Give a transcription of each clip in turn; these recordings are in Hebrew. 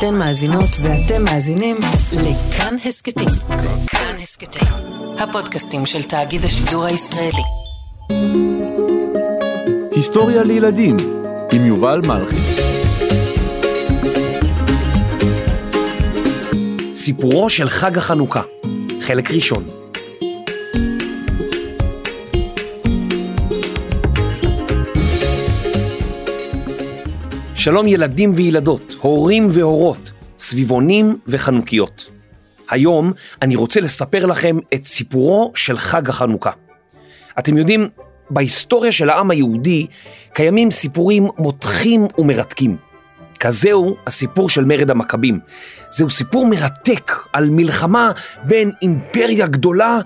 אתן מאזינות ואתם מאזינים לכאן הסכתים. כאן הסכתים, הפודקאסטים של תאגיד השידור הישראלי. היסטוריה לילדים עם יובל מלכי. סיפורו של חג החנוכה, חלק ראשון. שלום ילדים וילדות, הורים והורות, סביבונים וחנוכיות. היום אני רוצה לספר לכם את סיפורו של חג החנוכה. אתם יודעים, בהיסטוריה של העם היהודי קיימים סיפורים מותחים ומרתקים. כזהו הסיפור של מרד המכבים. זהו סיפור מרתק על מלחמה בין אימפריה גדולה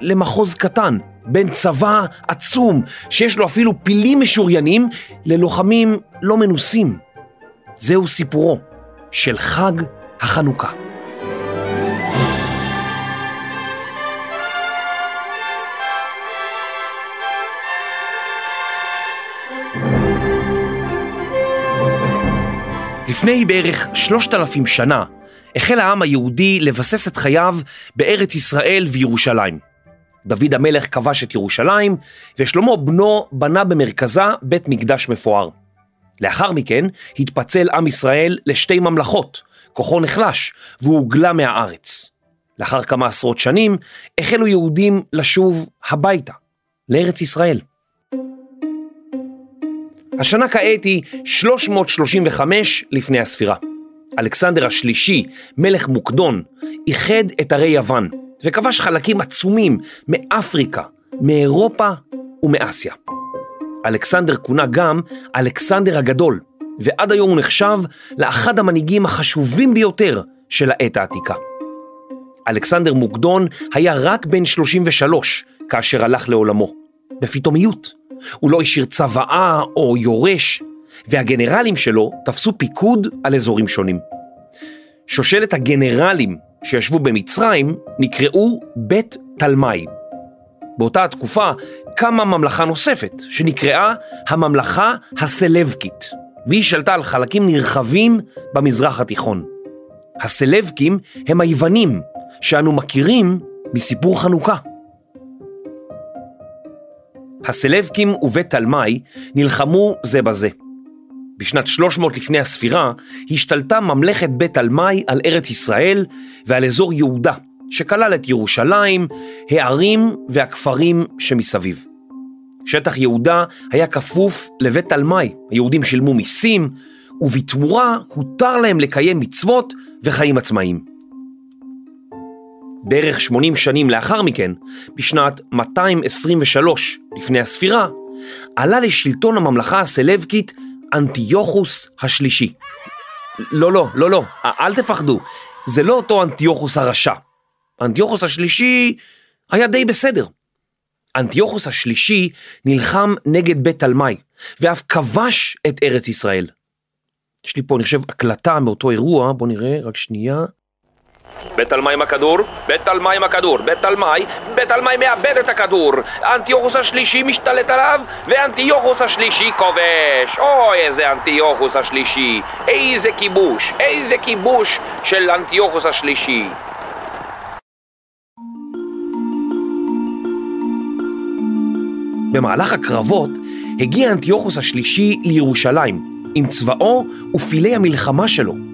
למחוז קטן, בין צבא עצום שיש לו אפילו פילים משוריינים ללוחמים לא מנוסים. זהו סיפורו של חג החנוכה. לפני בערך שלושת אלפים שנה החל העם היהודי לבסס את חייו בארץ ישראל וירושלים. דוד המלך כבש את ירושלים, ושלמה בנו בנה במרכזה בית מקדש מפואר. לאחר מכן התפצל עם ישראל לשתי ממלכות, כוחו נחלש והוגלה מהארץ. לאחר כמה עשרות שנים החלו יהודים לשוב הביתה, לארץ ישראל. השנה כעת היא 335 לפני הספירה. אלכסנדר השלישי, מלך מוקדון, איחד את ערי יוון וכבש חלקים עצומים מאפריקה, מאירופה ומאסיה. אלכסנדר כונה גם אלכסנדר הגדול, ועד היום הוא נחשב לאחד המנהיגים החשובים ביותר של העת העתיקה. אלכסנדר מוקדון היה רק בן 33 כאשר הלך לעולמו, בפתאומיות. הוא לא השאיר צוואה או יורש, והגנרלים שלו תפסו פיקוד על אזורים שונים. שושלת הגנרלים שישבו במצרים נקראו בית תלמי. באותה התקופה קמה ממלכה נוספת שנקראה הממלכה הסלבקית, והיא שלטה על חלקים נרחבים במזרח התיכון. הסלבקים הם היוונים שאנו מכירים מסיפור חנוכה. הסלבקים ובית תלמי נלחמו זה בזה. בשנת 300 לפני הספירה השתלטה ממלכת בית תלמי על ארץ ישראל ועל אזור יהודה, שכלל את ירושלים, הערים והכפרים שמסביב. שטח יהודה היה כפוף לבית תלמי, היהודים שילמו מיסים, ובתמורה הותר להם לקיים מצוות וחיים עצמאיים. בערך 80 שנים לאחר מכן, בשנת 223 לפני הספירה, עלה לשלטון הממלכה הסלבקית אנטיוכוס השלישי. לא, לא, לא, לא, אל תפחדו, זה לא אותו אנטיוכוס הרשע. אנטיוכוס השלישי היה די בסדר. אנטיוכוס השלישי נלחם נגד בית תלמי, ואף כבש את ארץ ישראל. יש לי פה, אני חושב, הקלטה מאותו אירוע, בואו נראה, רק שנייה. בית תלמי עם הכדור, בית תלמי עם הכדור, בית תלמי, בית תלמי מאבד את הכדור, אנטיוכוס השלישי משתלט עליו, ואנטיוכוס השלישי כובש. אוי, איזה אנטיוכוס השלישי, איזה כיבוש, איזה כיבוש של אנטיוכוס השלישי. במהלך הקרבות הגיע אנטיוכוס השלישי לירושלים עם צבאו ופילי המלחמה שלו.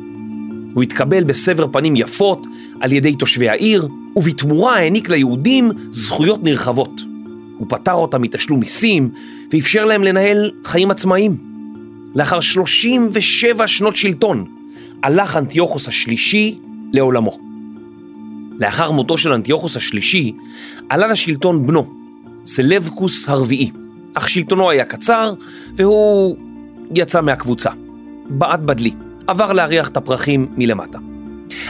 הוא התקבל בסבר פנים יפות על ידי תושבי העיר, ובתמורה העניק ליהודים זכויות נרחבות. הוא פטר אותם מתשלום מיסים ואפשר להם לנהל חיים עצמאיים. לאחר 37 שנות שלטון הלך אנטיוכוס השלישי לעולמו. לאחר מותו של אנטיוכוס השלישי עלה לשלטון בנו, סלבקוס הרביעי, אך שלטונו היה קצר והוא יצא מהקבוצה. בעט בדלי, עבר להריח את הפרחים מלמטה.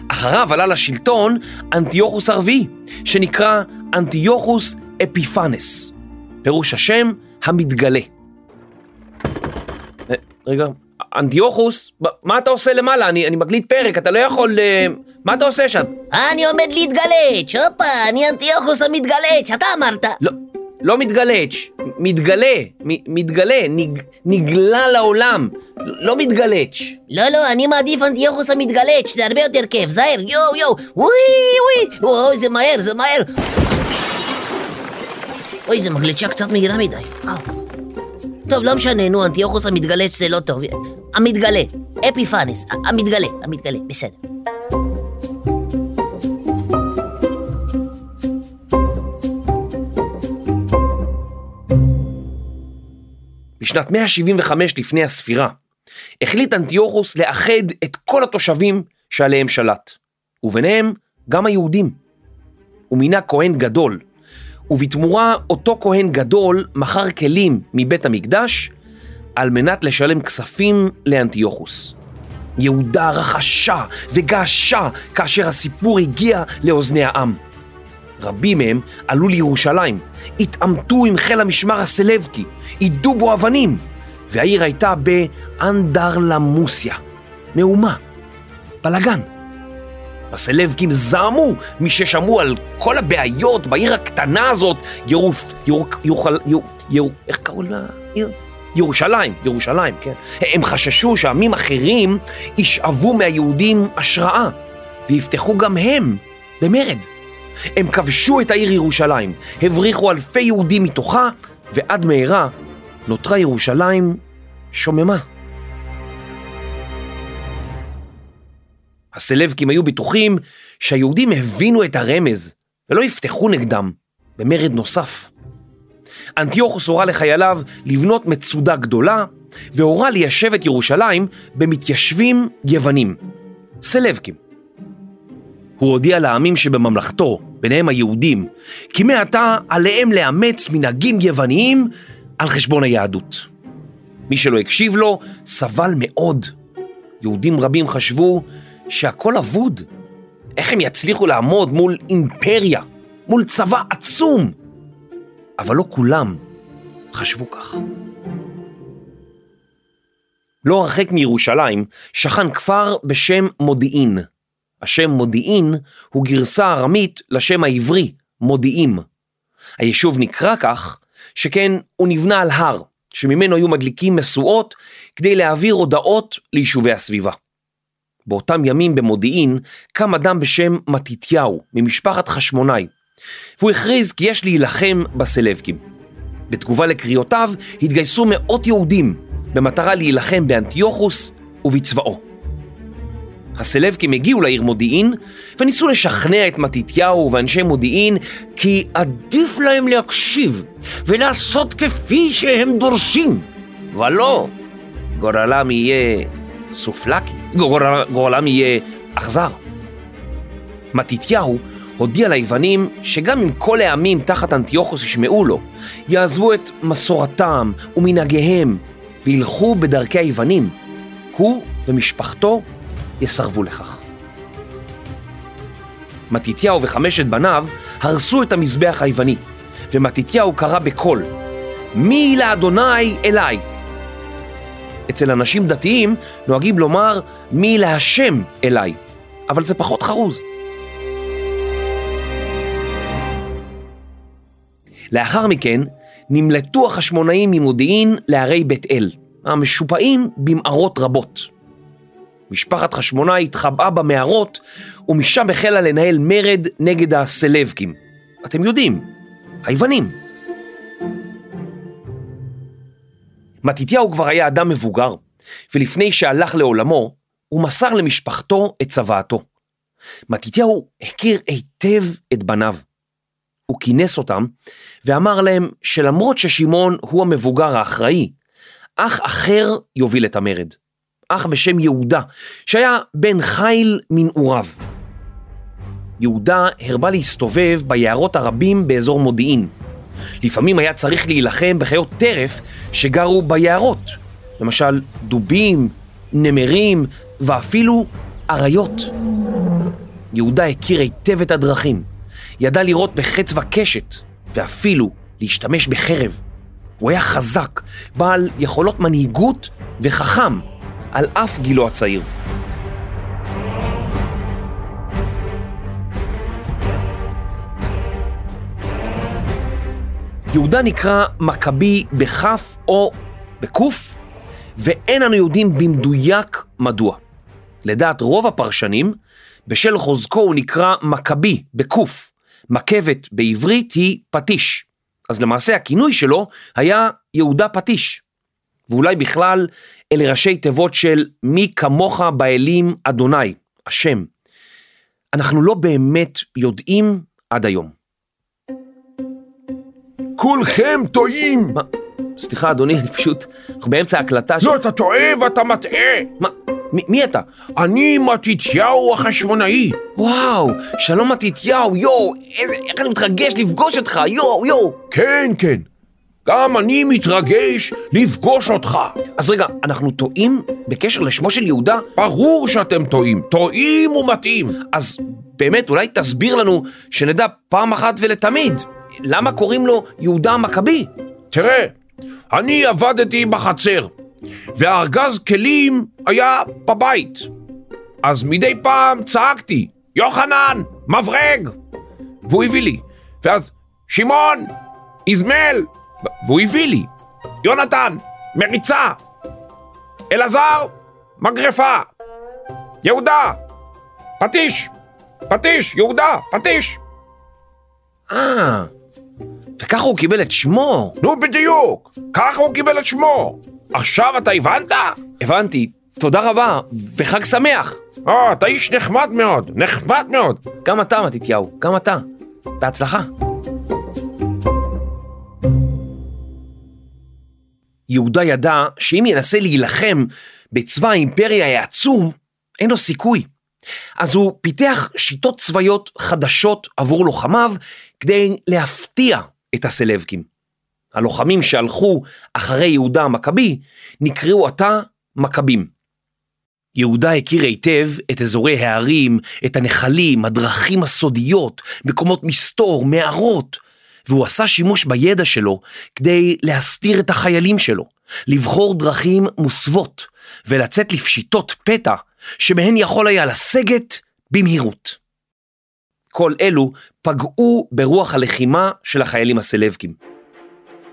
אחריו עלה לשלטון אנטיוכוס הרביעי, שנקרא אנטיוכוס אפיפנס. פירוש השם המתגלה. אה, רגע, אנטיוכוס, מה אתה עושה למעלה? אני, אני מקליט פרק, אתה לא יכול... אה, מה אתה עושה שם? אני עומד להתגלץ', הופה, אני אנטיוכוס המתגלץ', אתה אמרת. לא, לא מתגלץ', מתגלה, מתגלה, נג, נגלה לעולם, לא מתגלץ'. לא, לא, אני מעדיף אנטיוכוס המתגלץ', זה הרבה יותר כיף, זהר, יואו, יואו, וואי, וואי, אוי, זה מהר, זה מהר. אוי, זה מגלצ'ה קצת מהירה מדי. וואו. טוב, לא משנה, נו, אנטיוכוס המתגלץ' זה לא טוב. המתגלה, אפיפאנס, ה- המתגלה, המתגלה, בסדר. בשנת 175 לפני הספירה, החליט אנטיוכוס לאחד את כל התושבים שעליהם שלט, וביניהם גם היהודים. הוא מינה כהן גדול, ובתמורה אותו כהן גדול מכר כלים מבית המקדש על מנת לשלם כספים לאנטיוכוס. יהודה רכשה וגעשה כאשר הסיפור הגיע לאוזני העם. רבים מהם עלו לירושלים, התעמתו עם חיל המשמר הסלבקי, יידו בו אבנים, והעיר הייתה באנדרלמוסיה, מהומה, בלאגן. הסלבקים זעמו מששמעו על כל הבעיות בעיר הקטנה הזאת, ירוף, יור, יוכל, יור, יור, איך קראו לה? עיר? ירושלים, ירושלים, כן. הם חששו שעמים אחרים ישאבו מהיהודים השראה, ויפתחו גם הם במרד. הם כבשו את העיר ירושלים, הבריחו אלפי יהודים מתוכה, ועד מהרה נותרה ירושלים שוממה. הסלבקים היו בטוחים שהיהודים הבינו את הרמז ולא יפתחו נגדם במרד נוסף. אנטיוכוס הורה לחייליו לבנות מצודה גדולה והורה ליישב את ירושלים במתיישבים יוונים, סלבקים. הוא הודיע לעמים שבממלכתו, ביניהם היהודים, כי מעתה עליהם לאמץ מנהגים יווניים על חשבון היהדות. מי שלא הקשיב לו סבל מאוד. יהודים רבים חשבו שהכל אבוד. איך הם יצליחו לעמוד מול אימפריה, מול צבא עצום? אבל לא כולם חשבו כך. לא הרחק מירושלים שכן כפר בשם מודיעין. השם מודיעין הוא גרסה ארמית לשם העברי, מודיעים. היישוב נקרא כך, שכן הוא נבנה על הר, שממנו היו מדליקים משואות כדי להעביר הודעות ליישובי הסביבה. באותם ימים במודיעין קם אדם בשם מתתיהו, ממשפחת חשמונאי, והוא הכריז כי יש להילחם בסלבקים. בתגובה לקריאותיו התגייסו מאות יהודים במטרה להילחם באנטיוכוס ובצבאו. הסלבקים הגיעו לעיר מודיעין וניסו לשכנע את מתתיהו ואנשי מודיעין כי עדיף להם להקשיב ולעשות כפי שהם דורשים. ולא, גורלם יהיה סופלקי, גורל, גורלם יהיה אכזר. מתתיהו הודיע ליוונים שגם אם כל העמים תחת אנטיוכוס ישמעו לו, יעזבו את מסורתם ומנהגיהם וילכו בדרכי היוונים, הוא ומשפחתו יסרבו לכך. מתתיהו וחמשת בניו הרסו את המזבח היווני, ומתתיהו קרא בקול, מי לאדוני אליי? אצל אנשים דתיים נוהגים לומר מי להשם אליי, אבל זה פחות חרוז. לאחר מכן נמלטו החשמונאים ממודיעין לערי בית אל, המשופעים במערות רבות. משפחת חשמונאי התחבאה במערות, ומשם החלה לנהל מרד נגד הסלבקים. אתם יודעים, היוונים. מתתיהו כבר היה אדם מבוגר, ולפני שהלך לעולמו, הוא מסר למשפחתו את צוואתו. מתתיהו הכיר היטב את בניו. הוא כינס אותם ואמר להם שלמרות ששמעון הוא המבוגר האחראי, אח אחר יוביל את המרד. אח בשם יהודה, שהיה בן חיל מנעוריו. יהודה הרבה להסתובב ביערות הרבים באזור מודיעין. לפעמים היה צריך להילחם בחיות טרף שגרו ביערות, למשל דובים, נמרים ואפילו אריות. יהודה הכיר היטב את הדרכים, ידע לראות בחץ וקשת ואפילו להשתמש בחרב. הוא היה חזק, בעל יכולות מנהיגות וחכם, על אף גילו הצעיר. יהודה נקרא מכבי בכף או בקוף, ואין אנו יודעים במדויק מדוע. לדעת רוב הפרשנים, בשל חוזקו הוא נקרא מכבי בקוף, מכבת בעברית היא פטיש. אז למעשה הכינוי שלו היה יהודה פטיש. ואולי בכלל אלה ראשי תיבות של מי כמוך באלים אדוני, השם. אנחנו לא באמת יודעים עד היום. כולכם טועים! מה? סליחה אדוני, אני פשוט... אנחנו באמצע הקלטה של... לא, אתה טועה ואתה מטעה! מה? מי, מי אתה? אני מתתיהו החשמונאי! וואו, שלום מתתיהו, יואו, איזה, איך אני מתרגש לפגוש אותך, יואו, יואו. כן, כן. גם אני מתרגש לפגוש אותך. אז רגע, אנחנו טועים בקשר לשמו של יהודה? ברור שאתם טועים. טועים ומטעים. אז באמת, אולי תסביר לנו, שנדע פעם אחת ולתמיד, למה קוראים לו יהודה המכבי? תראה, אני עבדתי בחצר, והארגז כלים היה בבית. אז מדי פעם צעקתי, יוחנן, מברג! והוא הביא לי. ואז, שמעון, איזמל! והוא הביא לי. יונתן, מריצה! אלעזר, מגרפה! יהודה, פטיש! פטיש, יהודה, פטיש! אה, וככה הוא קיבל את שמו. נו בדיוק, ככה הוא קיבל את שמו. עכשיו אתה הבנת? הבנתי, תודה רבה, וחג שמח. אה, אתה איש נחמד מאוד, נחמד מאוד. גם אתה, מתתיהו, גם אתה. בהצלחה. יהודה ידע שאם ינסה להילחם בצבא האימפריה העצום, אין לו סיכוי. אז הוא פיתח שיטות צבאיות חדשות עבור לוחמיו כדי להפתיע את הסלבקים. הלוחמים שהלכו אחרי יהודה המכבי נקראו עתה מכבים. יהודה הכיר היטב את אזורי הערים, את הנחלים, הדרכים הסודיות, מקומות מסתור, מערות, והוא עשה שימוש בידע שלו כדי להסתיר את החיילים שלו, לבחור דרכים מוסוות ולצאת לפשיטות פתע שמהן יכול היה לסגת במהירות. כל אלו פגעו ברוח הלחימה של החיילים הסלבקים.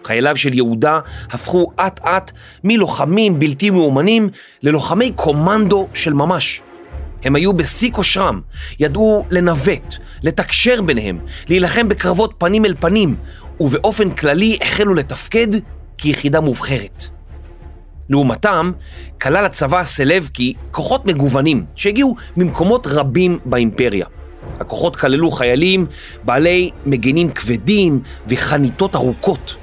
חייליו של יהודה הפכו אט אט מלוחמים בלתי מאומנים ללוחמי קומנדו של ממש. הם היו בשיא כושרם, ידעו לנווט, לתקשר ביניהם, להילחם בקרבות פנים אל פנים, ובאופן כללי החלו לתפקד כיחידה מובחרת. לעומתם, כלל הצבא הסלבקי כוחות מגוונים שהגיעו ממקומות רבים באימפריה. הכוחות כללו חיילים בעלי מגנים כבדים וחניתות ארוכות.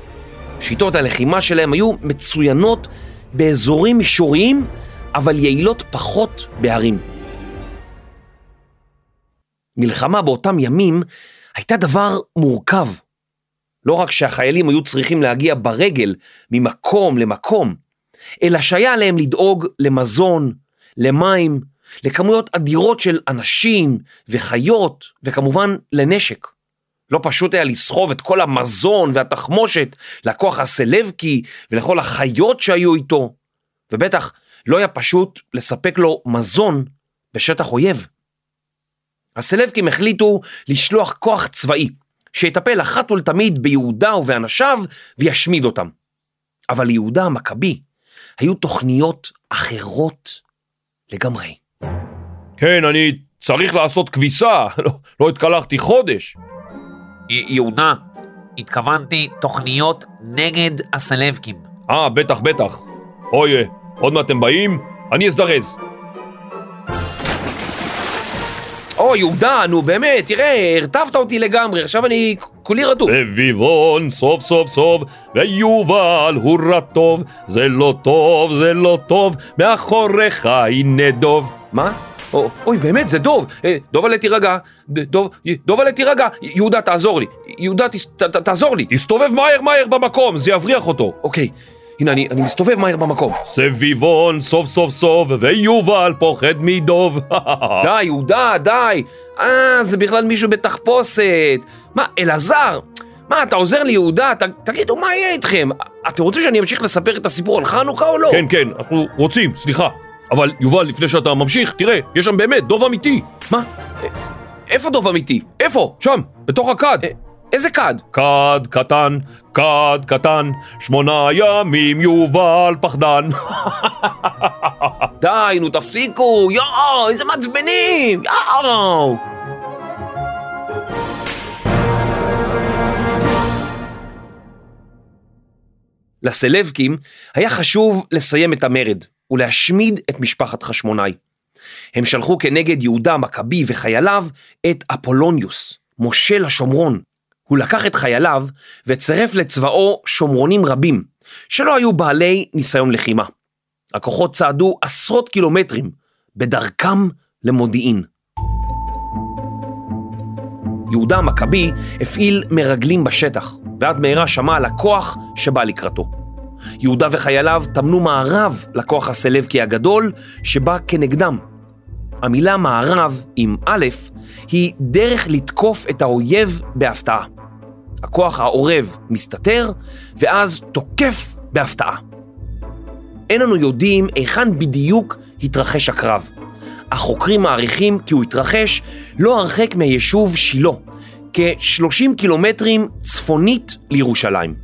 שיטות הלחימה שלהם היו מצוינות באזורים מישוריים, אבל יעילות פחות בהרים. מלחמה באותם ימים הייתה דבר מורכב. לא רק שהחיילים היו צריכים להגיע ברגל ממקום למקום, אלא שהיה עליהם לדאוג למזון, למים, לכמויות אדירות של אנשים וחיות, וכמובן לנשק. לא פשוט היה לסחוב את כל המזון והתחמושת לכוח הסלבקי ולכל החיות שהיו איתו, ובטח לא היה פשוט לספק לו מזון בשטח אויב. הסלבקים החליטו לשלוח כוח צבאי, שיטפל אחת ולתמיד ביהודה ובאנשיו וישמיד אותם. אבל ליהודה המכבי היו תוכניות אחרות לגמרי. כן, אני צריך לעשות כביסה, לא, לא התקלחתי חודש. יהודה, התכוונתי תוכניות נגד הסלבקים. אה, בטח, בטח. אוי, עוד מעט אתם באים? אני אזדרז. או, יהודה, נו באמת, תראה, הרטבת אותי לגמרי, עכשיו אני כולי רדום. סביבון, סוף סוף סוף, ויובל הוא רע טוב, זה לא טוב, זה לא טוב, מאחוריך הנה דוב. מה? או, אוי, באמת, זה דוב. אה, דובלה תירגע. דוב, דובלה תירגע. יהודה, תעזור לי. יהודה, תס, ת, ת, תעזור לי. תסתובב מהר מהר במקום, זה יבריח אותו. אוקיי, הנה, אני, אני מסתובב מהר במקום. סביבון, סוף סוף סוף, ויובל פוחד מדוב. די, יהודה, די. אה, זה בכלל מישהו בתחפושת. מה, אלעזר? מה, אתה עוזר לי, יהודה? ת, תגידו, מה יהיה איתכם? אתם רוצים שאני אמשיך לספר את הסיפור על חנוכה או לא? כן, כן, אנחנו רוצים, סליחה. אבל יובל, לפני שאתה ממשיך, תראה, יש שם באמת דוב אמיתי. מה? אה, איפה דוב אמיתי? איפה? שם, בתוך הכד. אה, איזה כד? כד קטן, כד קטן, שמונה ימים יובל פחדן. די, נו תפסיקו, יואו, איזה מעצבנים, יואו. לסלבקים היה חשוב לסיים את המרד ולהשמיד את משפחת חשמונאי. הם שלחו כנגד יהודה המכבי וחייליו את אפולוניוס, מושל השומרון. הוא לקח את חייליו וצירף לצבאו שומרונים רבים, שלא היו בעלי ניסיון לחימה. הכוחות צעדו עשרות קילומטרים בדרכם למודיעין. יהודה המכבי הפעיל מרגלים בשטח, ועד מהרה שמע על הכוח שבא לקראתו. יהודה וחייליו טמנו מערב לכוח הסלבקי הגדול שבא כנגדם. המילה מערב עם א' היא דרך לתקוף את האויב בהפתעה. הכוח העורב מסתתר ואז תוקף בהפתעה. אין לנו יודעים היכן בדיוק התרחש הקרב. החוקרים מעריכים כי הוא התרחש לא הרחק מהיישוב שילה, כ-30 קילומטרים צפונית לירושלים.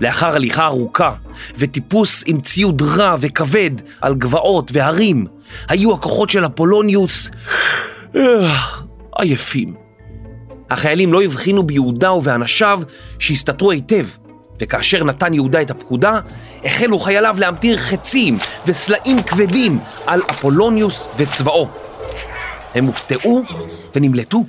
לאחר הליכה ארוכה וטיפוס עם ציוד רע וכבד על גבעות והרים, היו הכוחות של אפולוניוס אה, עייפים. החיילים לא הבחינו ביהודה ובאנשיו שהסתתרו היטב, וכאשר נתן יהודה את הפקודה, החלו חייליו להמטיר חצים וסלעים כבדים על אפולוניוס וצבאו. הם הופתעו ונמלטו.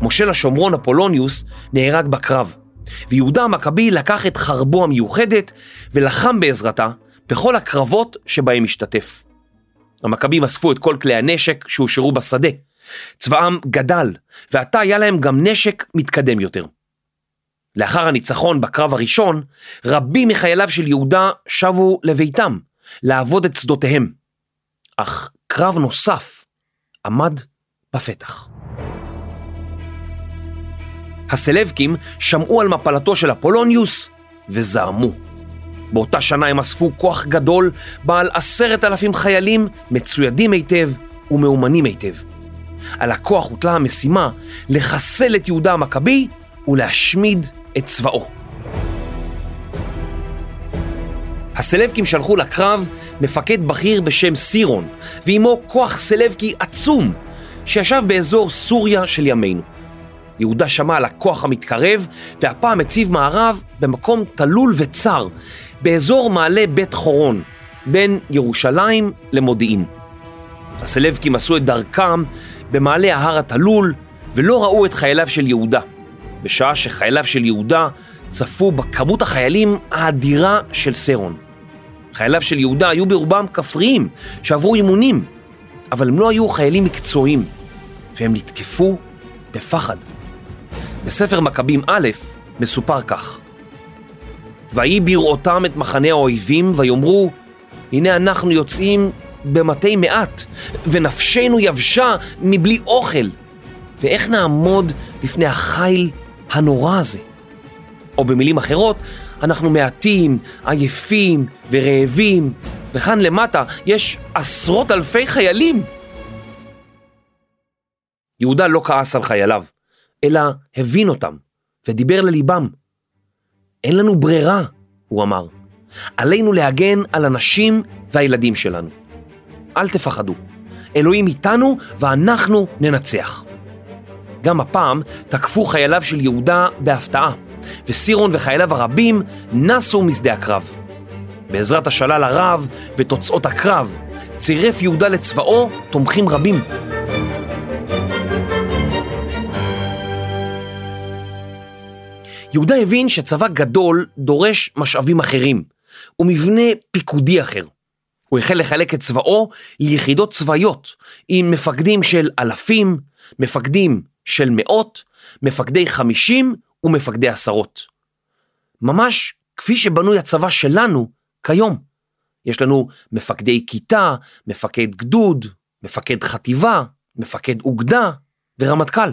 מושל השומרון אפולוניוס נהרג בקרב, ויהודה המכבי לקח את חרבו המיוחדת ולחם בעזרתה בכל הקרבות שבהם השתתף. המכבים אספו את כל כלי הנשק שהושארו בשדה. צבאם גדל, ועתה היה להם גם נשק מתקדם יותר. לאחר הניצחון בקרב הראשון, רבים מחייליו של יהודה שבו לביתם, לעבוד את שדותיהם. אך קרב נוסף עמד בפתח. הסלבקים שמעו על מפלתו של אפולוניוס וזעמו. באותה שנה הם אספו כוח גדול בעל עשרת אלפים חיילים מצוידים היטב ומאומנים היטב. על הכוח הוטלה המשימה לחסל את יהודה המכבי ולהשמיד את צבאו. הסלבקים שלחו לקרב מפקד בכיר בשם סירון, ועימו כוח סלבקי עצום שישב באזור סוריה של ימינו. יהודה שמע על הכוח המתקרב, והפעם הציב מערב במקום תלול וצר, באזור מעלה בית חורון, בין ירושלים למודיעין. הסלבקים עשו את דרכם במעלה ההר התלול, ולא ראו את חייליו של יהודה, בשעה שחייליו של יהודה צפו בכמות החיילים האדירה של סרון. חייליו של יהודה היו ברובם כפריים שעברו אימונים, אבל הם לא היו חיילים מקצועיים, והם נתקפו בפחד. בספר מכבים א' מסופר כך: ויהי בראותם את מחנה האויבים ויאמרו הנה אנחנו יוצאים במתי מעט ונפשנו יבשה מבלי אוכל ואיך נעמוד לפני החיל הנורא הזה? או במילים אחרות, אנחנו מעטים, עייפים ורעבים, וכאן למטה יש עשרות אלפי חיילים. יהודה לא כעס על חייליו, אלא הבין אותם ודיבר לליבם. אין לנו ברירה, הוא אמר. עלינו להגן על הנשים והילדים שלנו. אל תפחדו, אלוהים איתנו ואנחנו ננצח. גם הפעם תקפו חייליו של יהודה בהפתעה, וסירון וחייליו הרבים נסו משדה הקרב. בעזרת השלל הרב ותוצאות הקרב, צירף יהודה לצבאו תומכים רבים. יהודה הבין שצבא גדול דורש משאבים אחרים ומבנה פיקודי אחר. הוא החל לחלק את צבאו ליחידות צבאיות עם מפקדים של אלפים, מפקדים של מאות, מפקדי חמישים ומפקדי עשרות. ממש כפי שבנוי הצבא שלנו כיום. יש לנו מפקדי כיתה, מפקד גדוד, מפקד חטיבה, מפקד אוגדה ורמטכ"ל.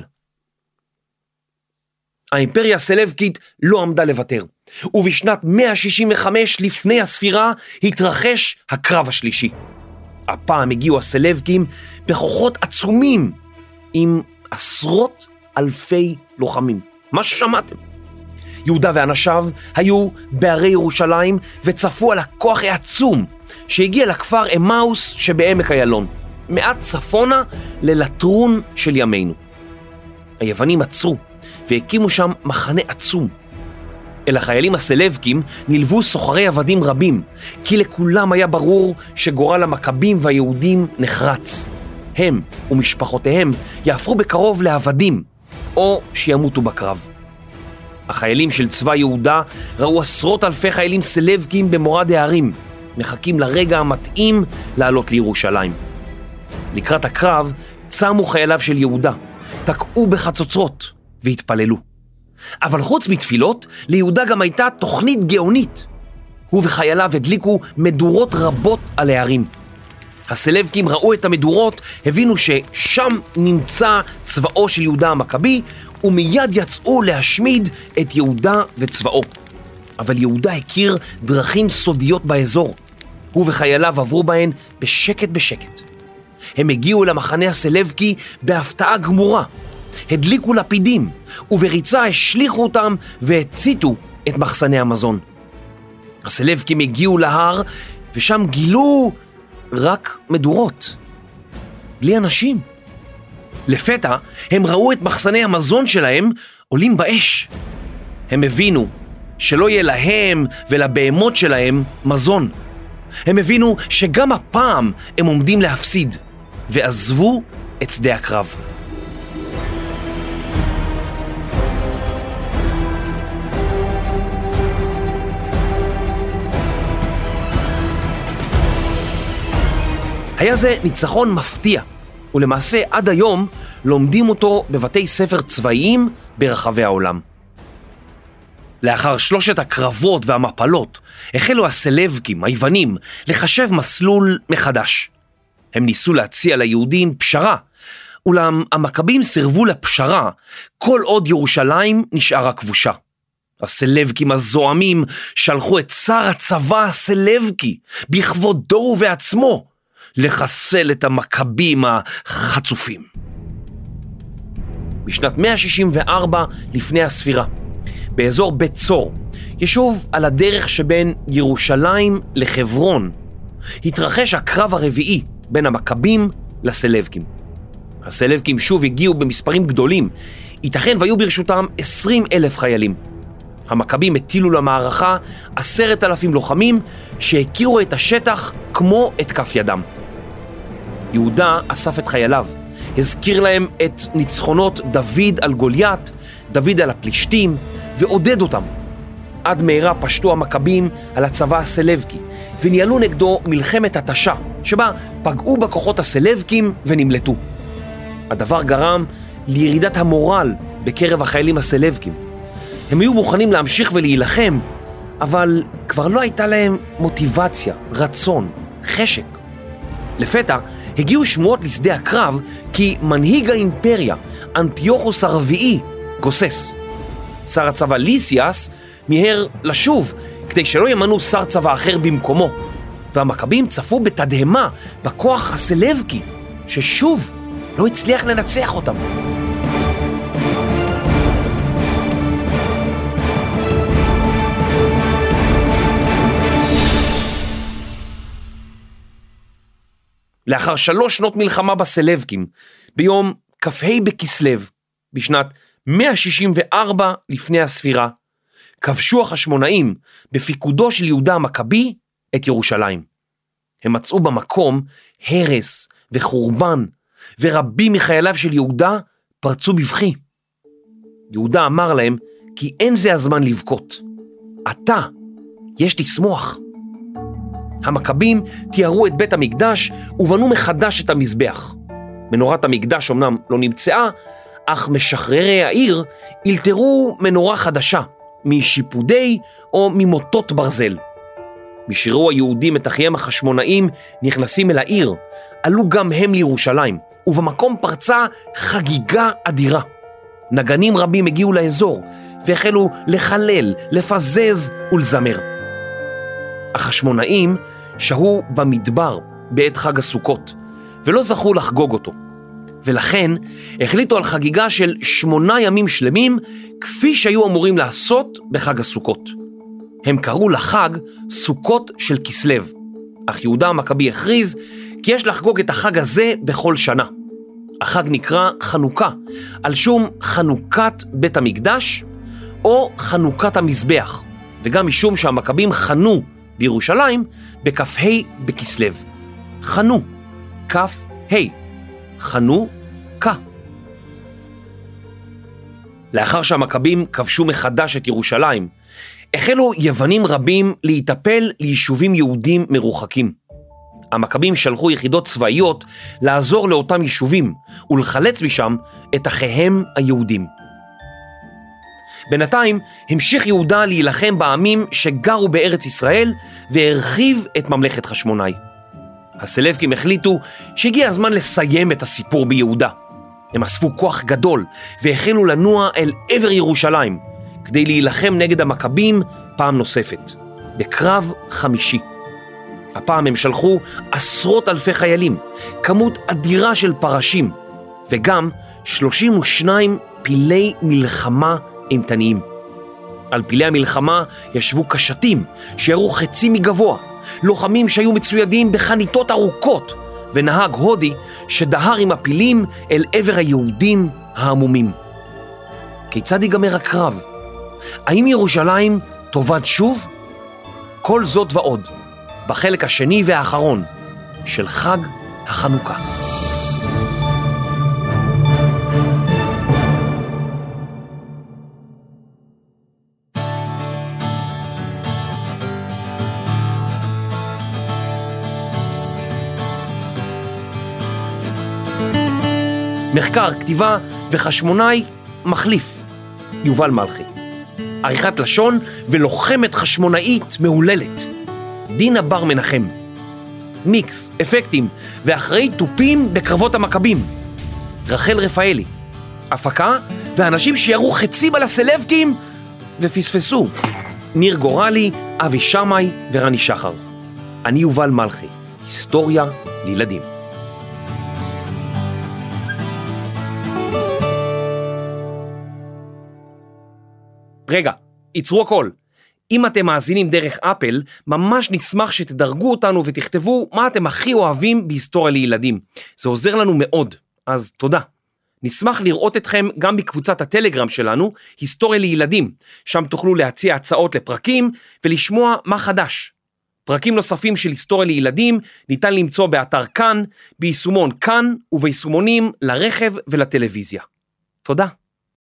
האימפריה הסלבקית לא עמדה לוותר, ובשנת 165 לפני הספירה התרחש הקרב השלישי. הפעם הגיעו הסלבקים בכוחות עצומים, עם עשרות אלפי לוחמים. מה ששמעתם. יהודה ואנשיו היו בערי ירושלים וצפו על הכוח העצום שהגיע לכפר אמאוס שבעמק איילון, מעט צפונה ללטרון של ימינו. היוונים עצרו והקימו שם מחנה עצום. אל החיילים הסלבקים נלוו סוחרי עבדים רבים, כי לכולם היה ברור שגורל המכבים והיהודים נחרץ. הם ומשפחותיהם יהפכו בקרוב לעבדים, או שימותו בקרב. החיילים של צבא יהודה ראו עשרות אלפי חיילים סלבקים במורד הערים, מחכים לרגע המתאים לעלות לירושלים. לקראת הקרב צמו חייליו של יהודה, תקעו בחצוצרות והתפללו. אבל חוץ מתפילות, ליהודה גם הייתה תוכנית גאונית. הוא וחייליו הדליקו מדורות רבות על הערים. הסלבקים ראו את המדורות, הבינו ששם נמצא צבאו של יהודה המכבי, ומיד יצאו להשמיד את יהודה וצבאו. אבל יהודה הכיר דרכים סודיות באזור. הוא וחייליו עברו בהן בשקט בשקט. הם הגיעו אל המחנה הסלבקי בהפתעה גמורה. הדליקו לפידים, ובריצה השליכו אותם והציתו את מחסני המזון. הסלבקים הגיעו להר, ושם גילו רק מדורות. בלי אנשים. לפתע הם ראו את מחסני המזון שלהם עולים באש. הם הבינו שלא יהיה להם ולבהמות שלהם מזון. הם הבינו שגם הפעם הם עומדים להפסיד, ועזבו את שדה הקרב. היה זה ניצחון מפתיע, ולמעשה עד היום לומדים אותו בבתי ספר צבאיים ברחבי העולם. לאחר שלושת הקרבות והמפלות, החלו הסלבקים, היוונים, לחשב מסלול מחדש. הם ניסו להציע ליהודים פשרה, אולם המכבים סירבו לפשרה כל עוד ירושלים נשארה כבושה. הסלבקים הזועמים שלחו את שר הצבא הסלבקי, בכבודו ובעצמו, לחסל את המכבים החצופים. בשנת 164 לפני הספירה, באזור בית צור, יישוב על הדרך שבין ירושלים לחברון, התרחש הקרב הרביעי בין המכבים לסלבקים. הסלבקים שוב הגיעו במספרים גדולים, ייתכן והיו ברשותם 20 אלף חיילים. המכבים הטילו למערכה עשרת אלפים לוחמים שהכירו את השטח כמו את כף ידם. יהודה אסף את חייליו, הזכיר להם את ניצחונות דוד על גוליית, דוד על הפלישתים, ועודד אותם. עד מהרה פשטו המכבים על הצבא הסלבקי, וניהלו נגדו מלחמת התשה, שבה פגעו בכוחות הסלבקים ונמלטו. הדבר גרם לירידת המורל בקרב החיילים הסלבקים. הם היו מוכנים להמשיך ולהילחם, אבל כבר לא הייתה להם מוטיבציה, רצון, חשק. לפתע הגיעו שמועות לשדה הקרב כי מנהיג האימפריה, אנטיוכוס הרביעי, גוסס. שר הצבא ליסיאס מיהר לשוב כדי שלא ימנו שר צבא אחר במקומו, והמכבים צפו בתדהמה בכוח הסלבקי, ששוב לא הצליח לנצח אותם. לאחר שלוש שנות מלחמה בסלבקים, ביום כ"ה בכסלו, בשנת 164 לפני הספירה, כבשו החשמונאים בפיקודו של יהודה המכבי את ירושלים. הם מצאו במקום הרס וחורבן, ורבים מחייליו של יהודה פרצו בבכי. יהודה אמר להם כי אין זה הזמן לבכות. עתה יש לשמוח. המכבים תיארו את בית המקדש ובנו מחדש את המזבח. מנורת המקדש אמנם לא נמצאה, אך משחררי העיר אלתרו מנורה חדשה, משיפודי או ממוטות ברזל. משירו היהודים את אחיהם החשמונאים נכנסים אל העיר, עלו גם הם לירושלים, ובמקום פרצה חגיגה אדירה. נגנים רבים הגיעו לאזור, והחלו לחלל, לפזז ולזמר. החשמונאים שהו במדבר, בעת חג הסוכות, ולא זכו לחגוג אותו. ולכן החליטו על חגיגה של שמונה ימים שלמים, כפי שהיו אמורים לעשות בחג הסוכות. הם קראו לחג סוכות של כסלו, אך יהודה המכבי הכריז כי יש לחגוג את החג הזה בכל שנה. החג נקרא חנוכה, על שום חנוכת בית המקדש או חנוכת המזבח, וגם משום שהמכבים חנו בירושלים בכ"ה בכסלו. חנו, כ"ה, חנו, כ. לאחר שהמכבים כבשו מחדש את ירושלים, החלו יוונים רבים להיטפל ליישובים יהודים מרוחקים. המכבים שלחו יחידות צבאיות לעזור לאותם יישובים ולחלץ משם את אחיהם היהודים. בינתיים המשיך יהודה להילחם בעמים שגרו בארץ ישראל והרחיב את ממלכת חשמונאי. הסלבקים החליטו שהגיע הזמן לסיים את הסיפור ביהודה. הם אספו כוח גדול והחלו לנוע אל עבר ירושלים כדי להילחם נגד המכבים פעם נוספת, בקרב חמישי. הפעם הם שלחו עשרות אלפי חיילים, כמות אדירה של פרשים, וגם 32 פילי מלחמה אימתניים. על פילי המלחמה ישבו קשתים שירו חצי מגבוה, לוחמים שהיו מצוידים בחניתות ארוכות, ונהג הודי שדהר עם הפילים אל עבר היהודים ההמומים. כיצד ייגמר הקרב? האם ירושלים תאבד שוב? כל זאת ועוד, בחלק השני והאחרון של חג החנוכה. מחקר, כתיבה וחשמונאי מחליף, יובל מלכי. עריכת לשון ולוחמת חשמונאית מהוללת, דינה בר מנחם. מיקס, אפקטים ואחראי תופים בקרבות המכבים, רחל רפאלי. הפקה ואנשים שירו חצים על הסלבקים ופספסו, ניר גורלי, אבי שמאי ורני שחר. אני יובל מלכי, היסטוריה לילדים. רגע, ייצרו הכל. אם אתם מאזינים דרך אפל, ממש נשמח שתדרגו אותנו ותכתבו מה אתם הכי אוהבים בהיסטוריה לילדים. זה עוזר לנו מאוד, אז תודה. נשמח לראות אתכם גם בקבוצת הטלגרם שלנו, היסטוריה לילדים, שם תוכלו להציע הצעות לפרקים ולשמוע מה חדש. פרקים נוספים של היסטוריה לילדים ניתן למצוא באתר כאן, ביישומון כאן וביישומונים לרכב ולטלוויזיה. תודה.